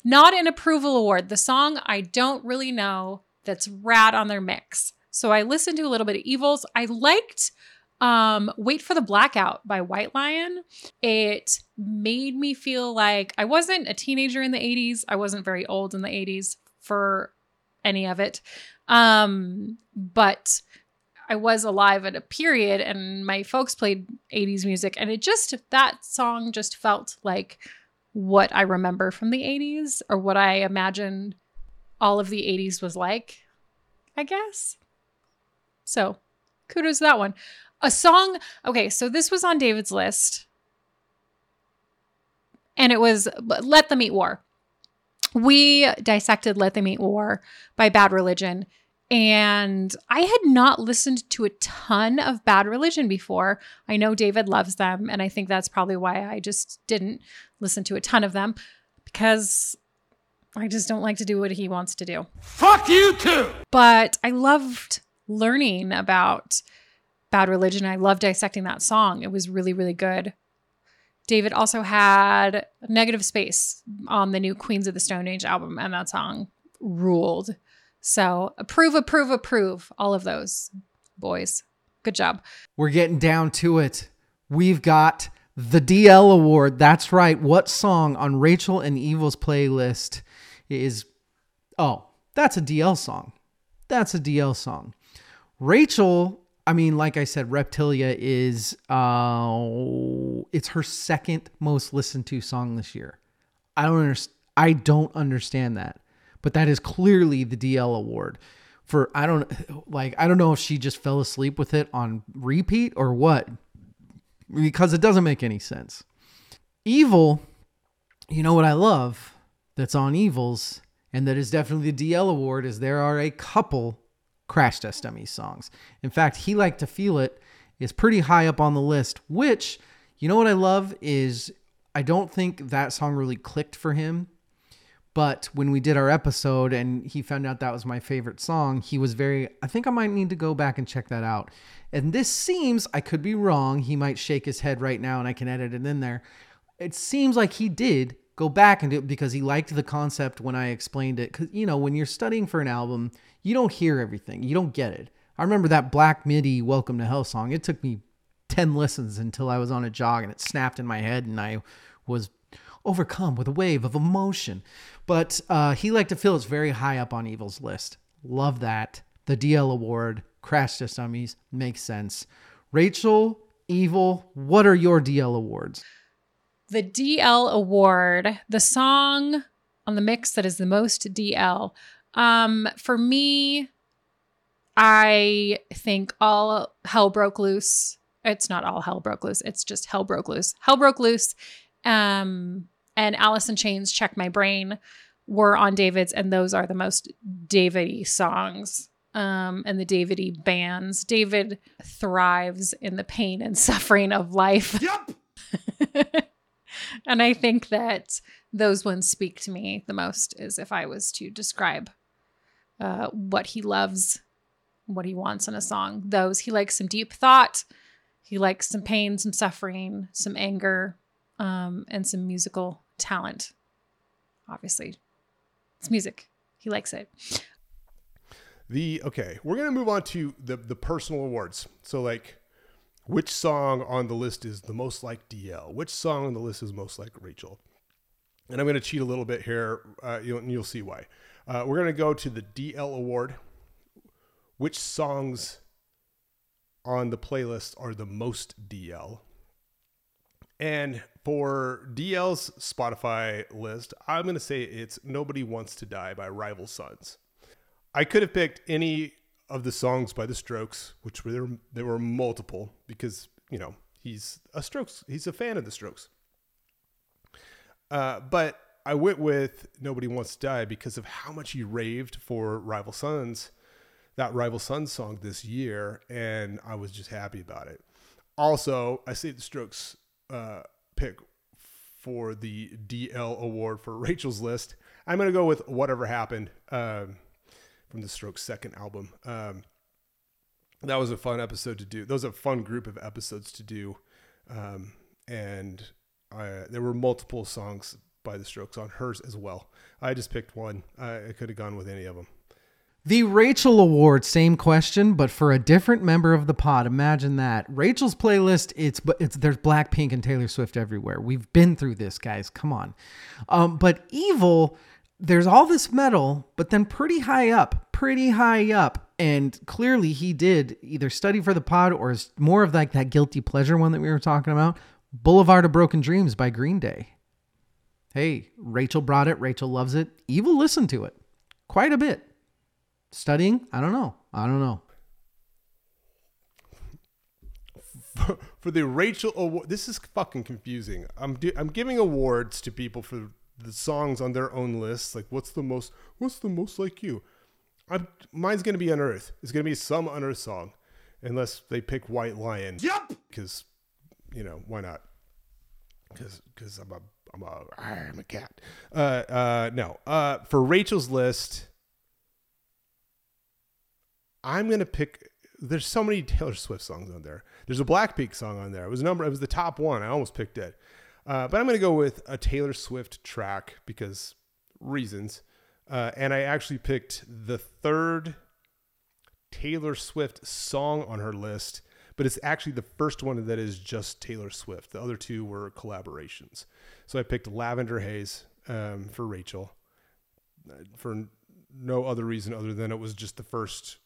Not an approval award. The song I don't really know that's rad on their mix. So I listened to a little bit of Evils. I liked um Wait for the Blackout by White Lion. It made me feel like I wasn't a teenager in the 80s. I wasn't very old in the 80s for any of it. Um but I was alive at a period and my folks played 80s music and it just that song just felt like what I remember from the 80s or what I imagined all of the 80s was like, I guess. So, kudos to that one. A song, okay, so this was on David's list and it was Let Them Eat War. We dissected Let Them Eat War by Bad Religion. And I had not listened to a ton of Bad Religion before. I know David loves them. And I think that's probably why I just didn't listen to a ton of them because I just don't like to do what he wants to do.
Fuck you too!
But I loved learning about Bad Religion. I loved dissecting that song. It was really, really good. David also had Negative Space on the new Queens of the Stone Age album, and that song ruled. So approve, approve, approve. All of those boys. Good job.
We're getting down to it. We've got the DL award. That's right. What song on Rachel and Evil's playlist is Oh, that's a DL song. That's a DL song. Rachel, I mean, like I said, Reptilia is uh it's her second most listened to song this year. I don't understand I don't understand that. But that is clearly the DL award for I don't like I don't know if she just fell asleep with it on repeat or what because it doesn't make any sense. Evil, you know what I love that's on Evils and that is definitely the DL award is there are a couple Crash Test Dummies songs. In fact, He Like to Feel It is pretty high up on the list, which you know what I love is I don't think that song really clicked for him. But when we did our episode and he found out that was my favorite song, he was very, I think I might need to go back and check that out. And this seems, I could be wrong. He might shake his head right now and I can edit it in there. It seems like he did go back and do it because he liked the concept when I explained it. Because, you know, when you're studying for an album, you don't hear everything, you don't get it. I remember that Black MIDI Welcome to Hell song. It took me 10 listens until I was on a jog and it snapped in my head and I was overcome with a wave of emotion. But uh, he liked to feel it's very high up on Evil's list. Love that. The DL award, Crash Test Dummies, makes sense. Rachel, Evil, what are your DL awards?
The DL award, the song on the mix that is the most DL. Um, for me, I think all hell broke loose. It's not all hell broke loose. It's just hell broke loose. Hell broke loose. Um, and Alice in Chains, Check My Brain were on David's, and those are the most David-y songs. Um, and the David-y bands. David thrives in the pain and suffering of life.
Yep.
and I think that those ones speak to me the most is if I was to describe uh, what he loves, what he wants in a song. Those he likes some deep thought, he likes some pain, some suffering, some anger, um, and some musical talent. Obviously, it's music. He likes it.
The okay, we're gonna move on to the the personal awards. So like, which song on the list is the most like DL? Which song on the list is most like Rachel? And I'm gonna cheat a little bit here. Uh, you'll, you'll see why. Uh, we're gonna go to the DL award. Which songs on the playlist are the most DL? And for DL's Spotify list, I'm going to say it's Nobody Wants to Die by Rival Sons. I could have picked any of the songs by The Strokes, which were there, there were multiple because, you know, he's a Strokes, he's a fan of The Strokes. Uh, but I went with Nobody Wants to Die because of how much he raved for Rival Sons, that Rival Sons song this year, and I was just happy about it. Also, I say The Strokes uh, pick for the DL award for Rachel's list. I'm to go with Whatever Happened um, from the Strokes' second album. Um, that was a fun episode to do. That was a fun group of episodes to do. Um, and I, there were multiple songs by the Strokes on hers as well. I just picked one. I, I could have gone with any of them.
The Rachel Award, same question, but for a different member of the pod. Imagine that. Rachel's playlist, it's it's there's Blackpink and Taylor Swift everywhere. We've been through this, guys. Come on. Um, but Evil, there's all this metal, but then pretty high up, pretty high up, and clearly he did either study for the pod or is more of like that guilty pleasure one that we were talking about. Boulevard of Broken Dreams by Green Day. Hey, Rachel brought it. Rachel loves it. Evil listened to it quite a bit. Studying? I don't know. I don't know.
For, for the Rachel award, this is fucking confusing. I'm do, I'm giving awards to people for the songs on their own lists. Like, what's the most? What's the most like you? I'm, mine's gonna be Unearth. It's gonna be some Unearth song, unless they pick White Lion. Yep. Because, you know, why not? Because because I'm a I'm a I'm a cat. Uh uh no. Uh for Rachel's list. I'm gonna pick. There's so many Taylor Swift songs on there. There's a Blackpink song on there. It was number. It was the top one. I almost picked it, uh, but I'm gonna go with a Taylor Swift track because reasons. Uh, and I actually picked the third Taylor Swift song on her list, but it's actually the first one that is just Taylor Swift. The other two were collaborations. So I picked Lavender Haze um, for Rachel uh, for no other reason other than it was just the first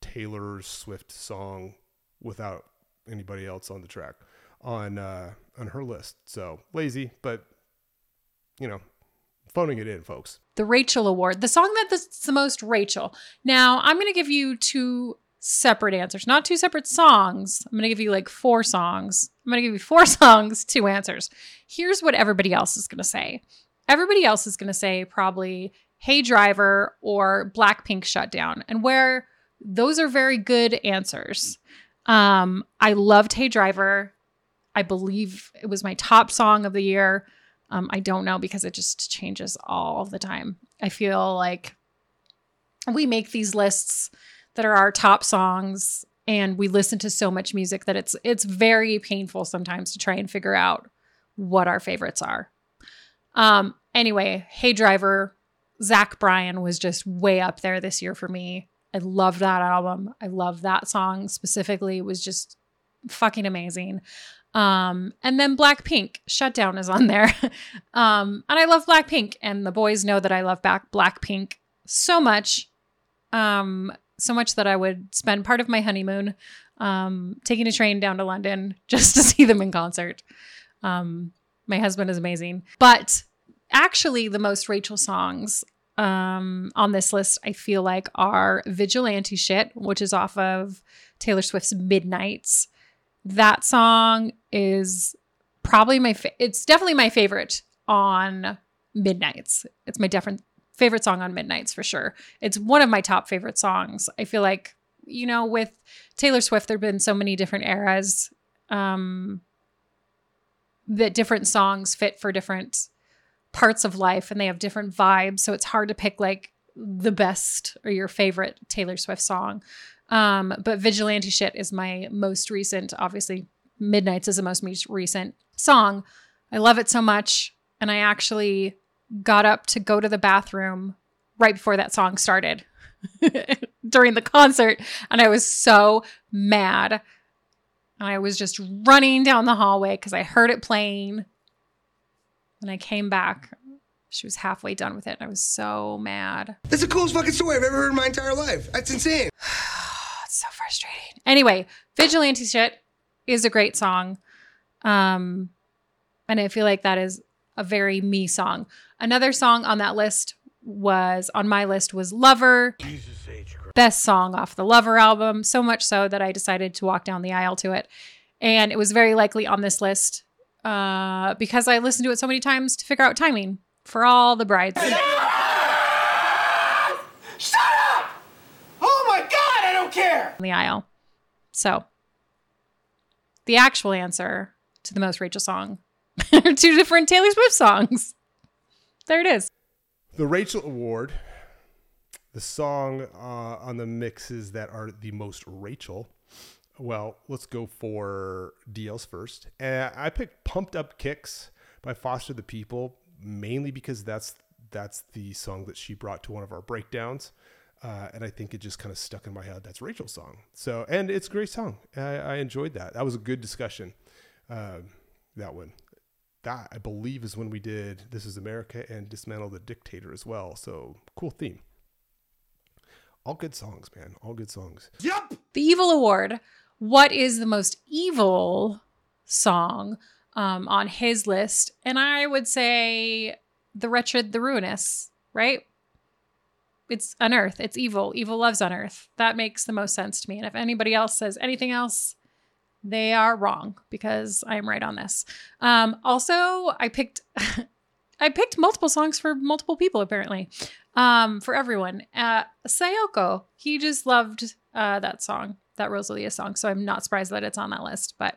Taylor Swift song without anybody else on the track on uh, on her list. So lazy, but you know, phoning it in, folks.
The Rachel Award, the song that's the most Rachel. Now, I'm going to give you two separate answers, not two separate songs. I'm going to give you like four songs. I'm going to give you four songs, two answers. Here's what everybody else is going to say. Everybody else is going to say probably Hey Driver or Blackpink Shutdown. And where those are very good answers. Um, I loved Hey Driver. I believe it was my top song of the year. Um, I don't know because it just changes all the time. I feel like we make these lists that are our top songs and we listen to so much music that it's it's very painful sometimes to try and figure out what our favorites are. Um, anyway, Hey Driver, Zach Bryan was just way up there this year for me. I love that album. I love that song specifically. It was just fucking amazing. Um, and then Blackpink, Shutdown is on there. um, and I love Blackpink, and the boys know that I love back Blackpink so much. Um, so much that I would spend part of my honeymoon um, taking a train down to London just to see them in concert. Um, my husband is amazing. But actually, the most Rachel songs um, on this list, I feel like, are Vigilante Shit, which is off of Taylor Swift's Midnights. That song is probably my, fa- it's definitely my favorite on Midnights. It's my different favorite song on Midnights for sure. It's one of my top favorite songs. I feel like, you know, with Taylor Swift, there have been so many different eras um, that different songs fit for different parts of life and they have different vibes. So it's hard to pick like the best or your favorite Taylor Swift song. Um, but Vigilante Shit is my most recent, obviously, Midnights is the most recent song. I love it so much. And I actually got up to go to the bathroom right before that song started during the concert. And I was so mad. And I was just running down the hallway because I heard it playing. And I came back. She was halfway done with it. And I was so mad.
That's the coolest fucking story I've ever heard in my entire life. That's insane.
Frustrating. Anyway, Vigilante Shit is a great song. Um, and I feel like that is a very me song. Another song on that list was on my list was Lover. Best song off the Lover album, so much so that I decided to walk down the aisle to it. And it was very likely on this list uh, because I listened to it so many times to figure out timing for all the brides.
Oh my god, I don't care.
on the aisle. So, the actual answer to the most Rachel song are two different Taylor Swift songs. There it is.
The Rachel Award, the song uh, on the mixes that are the most Rachel. Well, let's go for DLs first. Uh, I picked "Pumped Up Kicks" by Foster the People mainly because that's that's the song that she brought to one of our breakdowns, uh, and I think it just kind of stuck in my head. That's Rachel's song. So, and it's a great song. I, I enjoyed that. That was a good discussion. Um, that one that I believe is when we did This Is America and Dismantle the Dictator as well. So cool theme. All good songs, man. All good songs.
Yup.
The Evil Award. What is the most evil song um, on his list? And I would say The Wretched, The Ruinous, right? It's Unearth. It's evil. Evil loves Unearth. That makes the most sense to me. And if anybody else says anything else, they are wrong because I am right on this. Um, also, I picked I picked multiple songs for multiple people apparently. Um, for everyone. Uh, Saoko, he just loved uh, that song, that Rosalia song. So I'm not surprised that it's on that list. But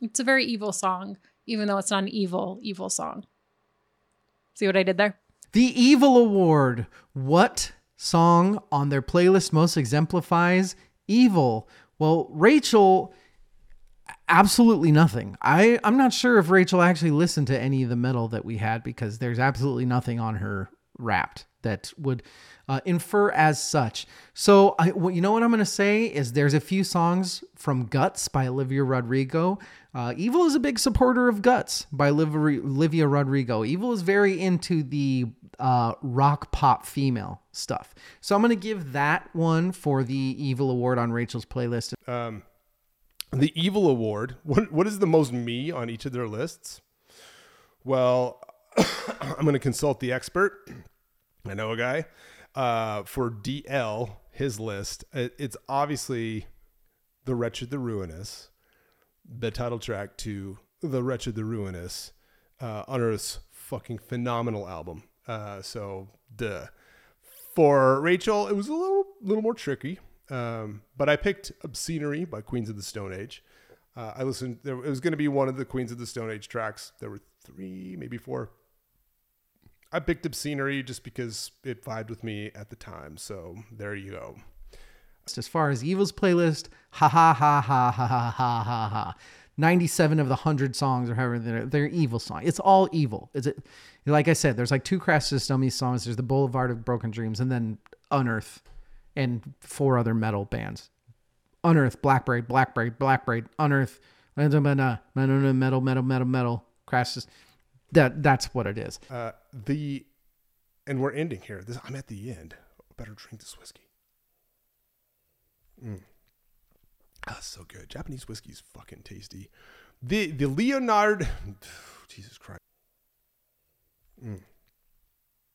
it's a very evil song, even though it's not an evil, evil song. See what I did there?
The Evil Award. What song on their playlist most exemplifies evil? Well, Rachel, absolutely nothing. I, I'm not sure if Rachel actually listened to any of the metal that we had because there's absolutely nothing on her wrapped that would uh, infer as such. So, I, well, you know what I'm going to say is there's a few songs from Guts by Olivia Rodrigo. Uh, Evil is a big supporter of Guts by Olivia, Rodrigo. Evil is very into the uh, rock pop female stuff. So I'm going to give that one for the Evil Award on Rachel's playlist.
Um, the Evil Award. What what is the most me on each of their lists? Well, I'm going to consult the expert. I know a guy uh, for DL. His list. It, it's obviously the Wretched, the Ruinous, the title track to the Wretched, the Ruinous, uh, Unearth's fucking phenomenal album. Uh, so duh. For Rachel, it was a little little more tricky. Um, but I picked Obscenery by Queens of the Stone Age. Uh, I listened, there, it was going to be one of the Queens of the Stone Age tracks. There were three, maybe four. I picked Obscenery just because it vibed with me at the time. So there you go.
As far as Evil's playlist, ha ha ha ha ha ha ha ha ha. 97 of the 100 songs or however they're, they're evil songs. It's all evil. Is it like I said, there's like two Crash System songs, there's the Boulevard of Broken Dreams, and then Unearth and four other metal bands. Unearth, Blackberry, Blackberry, Blackberry, Unearth, metal, metal, metal, metal, metal, Crash System. That that's what it is.
Uh, the, and we're ending here. This, I'm at the end. Better drink this whiskey. Mm. Ah, so good. Japanese whiskey is fucking tasty. The the Leonard, Jesus Christ. Mm.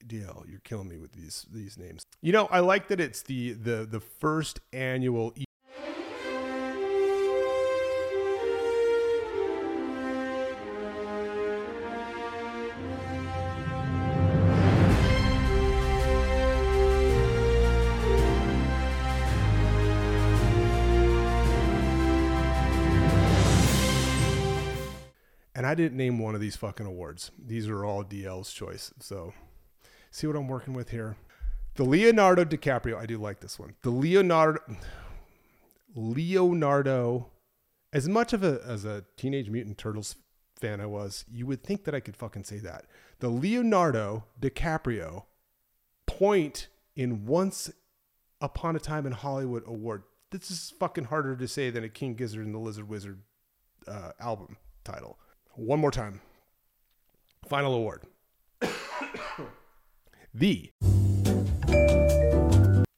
DL, you're killing me with these these names. You know, I like that it's the the the first annual. I didn't name one of these fucking awards. These are all DL's choice. So, see what I'm working with here. The Leonardo DiCaprio. I do like this one. The Leonardo. Leonardo. As much of a as a Teenage Mutant Turtles fan I was, you would think that I could fucking say that. The Leonardo DiCaprio point in Once Upon a Time in Hollywood award. This is fucking harder to say than a King Gizzard and the Lizard Wizard uh, album title. One more time. Final award. the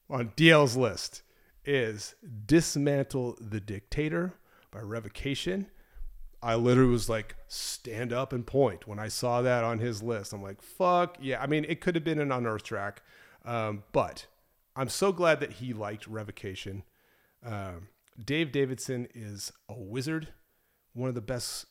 on DL's list is Dismantle the Dictator by Revocation. I literally was like, stand up and point when I saw that on his list. I'm like, fuck yeah. I mean, it could have been an unearthed track, um, but I'm so glad that he liked Revocation. Um, Dave Davidson is a wizard, one of the best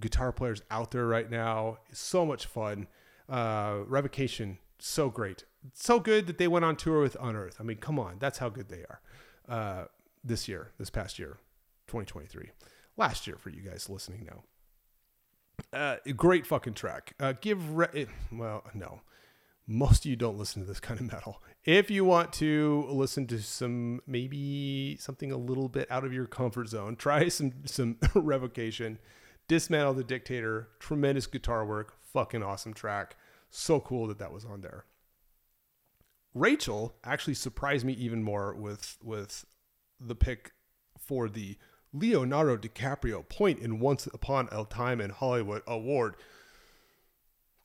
guitar players out there right now. It's so much fun. Uh, Revocation, so great. So good that they went on tour with Unearth. I mean, come on, that's how good they are. Uh, this year, this past year, 2023. Last year for you guys listening now. Uh, great fucking track. Uh, give Re- well, no, most of you don't listen to this kind of metal. If you want to listen to some maybe something a little bit out of your comfort zone, try some some Revocation. Dismantle the Dictator, tremendous guitar work, fucking awesome track. So cool that that was on there. Rachel actually surprised me even more with with the pick for the Leonardo DiCaprio Point in Once Upon a Time in Hollywood award.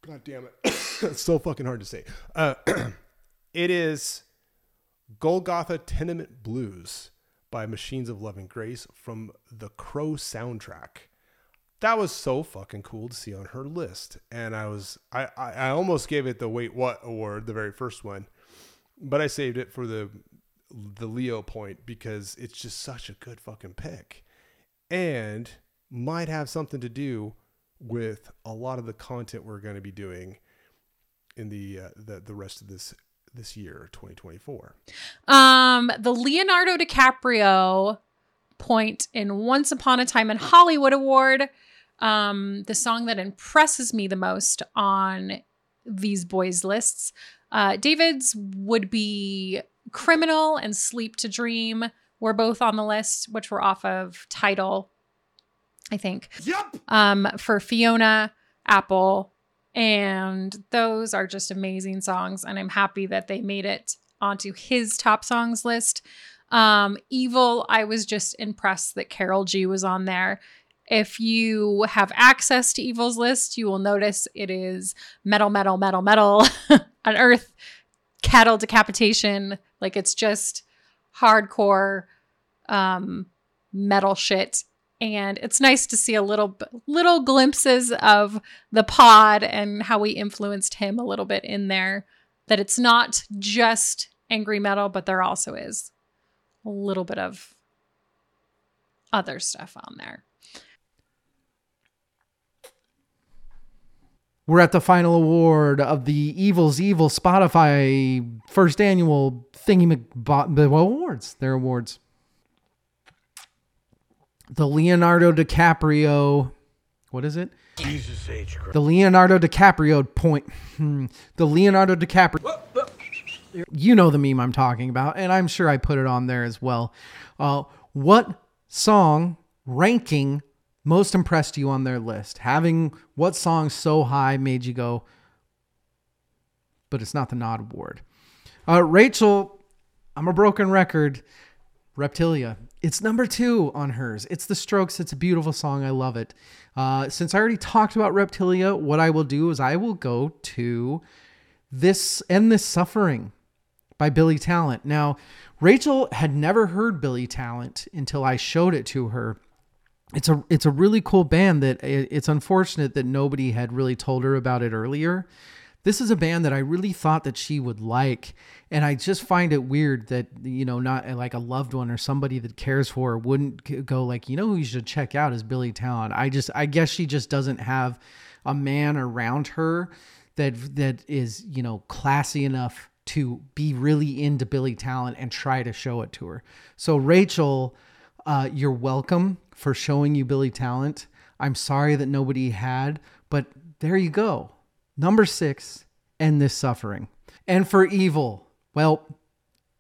God damn it. it's so fucking hard to say. Uh, it is Golgotha Tenement Blues by Machines of Loving Grace from the Crow soundtrack that was so fucking cool to see on her list. And I was I, I, I almost gave it the wait what award, the very first one. But I saved it for the the Leo point because it's just such a good fucking pick. And might have something to do with a lot of the content we're going to be doing in the uh, the the rest of this this year 2024.
Um, the Leonardo DiCaprio point in Once Upon a Time in Hollywood award. Um, the song that impresses me the most on these boys' lists. Uh, David's would be Criminal and Sleep to Dream were both on the list, which were off of Tidal, I think.
Yep.
Um, for Fiona Apple. And those are just amazing songs. And I'm happy that they made it onto his top songs list. Um, Evil, I was just impressed that Karol G was on there. If you have access to Evil's list, you will notice it is metal, metal, metal, metal, unearth, cattle decapitation. Like it's just hardcore um, metal shit. And it's nice to see a little little glimpses of the pod and how we influenced him a little bit in there. That it's not just angry metal, but there also is a little bit of other stuff on there.
We're at the final award of the Evil's Evil Spotify first annual thingy the awards. Their awards. The Leonardo DiCaprio, what is it?
Jesus H. Christ.
The Leonardo DiCaprio point. hmm, The Leonardo DiCaprio. You know the meme I'm talking about, and I'm sure I put it on there as well. Uh, what song ranking most impressed you on their list? Having what song so high made you go, but it's not the Nod Award? Uh, Rachel, I'm a broken record. Reptilia. It's number two on hers. It's the Strokes. It's a beautiful song. I love it. Uh, since I already talked about Reptilia, what I will do is I will go to this End This Suffering by Billy Talent. Now, Rachel had never heard Billy Talent until I showed it to her. It's a it's a really cool band that eh, it's unfortunate that nobody had really told her about it earlier. this is a band that I really thought that she would like. And I just find it weird that, you know, not eh, like a loved one or somebody that cares for her wouldn't go like, you know, who you should check out is Billy Talent. I just, I guess she just doesn't have a man around her that, that is, you know, classy enough to be really into Billy Talent and try to show it to her. So Rachel, uh, you're welcome for showing you Billy Talent. I'm sorry that nobody had, but there you go. Number six, end this suffering. And for evil, well,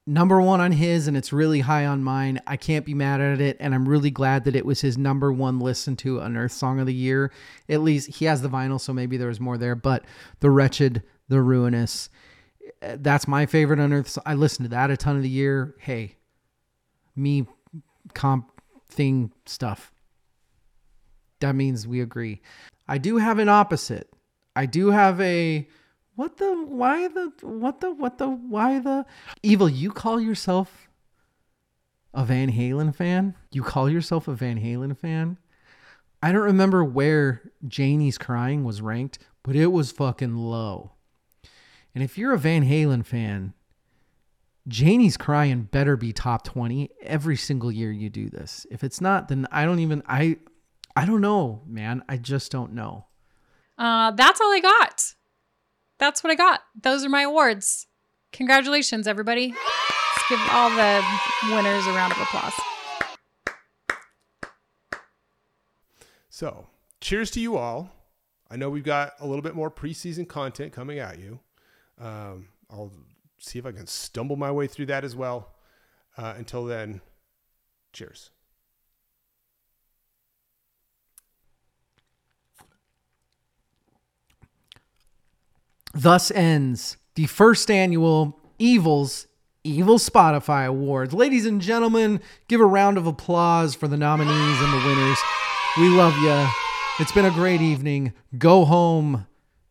number one on his, and it's really high on mine. I can't be mad at it, and I'm really glad that it was his number one listen to Unearth Song of the Year. At least he has the vinyl, so maybe there was more there. But the wretched, the ruinous, that's my favorite Unearth. so- I listened to that a ton of the year. Hey, me comp thing stuff. That means we agree. I do have an opposite. I do have a what the why the what the what the why the evil you call yourself a Van Halen fan? You call yourself a Van Halen fan? I don't remember where Jamie's crying was ranked, but it was fucking low. And if you're a Van Halen fan, Jamie's crying better be top 20 every single year you do this. If it's not, then I don't even I I don't know, man. I just don't know.
Uh, that's all I got. That's what I got. Those are my awards. Congratulations, everybody. Let's give all the winners a round of applause.
So, cheers to you all. I know we've got a little bit more preseason content coming at you. Um, I'll see if I can stumble my way through that as well. Uh, until then, cheers.
Thus ends the first annual Evils Evil Spotify Awards. Ladies and gentlemen, give a round of applause for the nominees and the winners. We love you. It's been a great evening. Go home,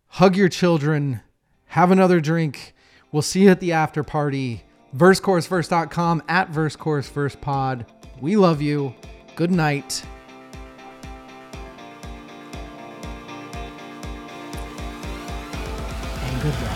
hug your children, have another drink. We'll see you at the after party. VerseChorusVerse.com at VerseChorusVersePod. We love you. Good night. And goodbye.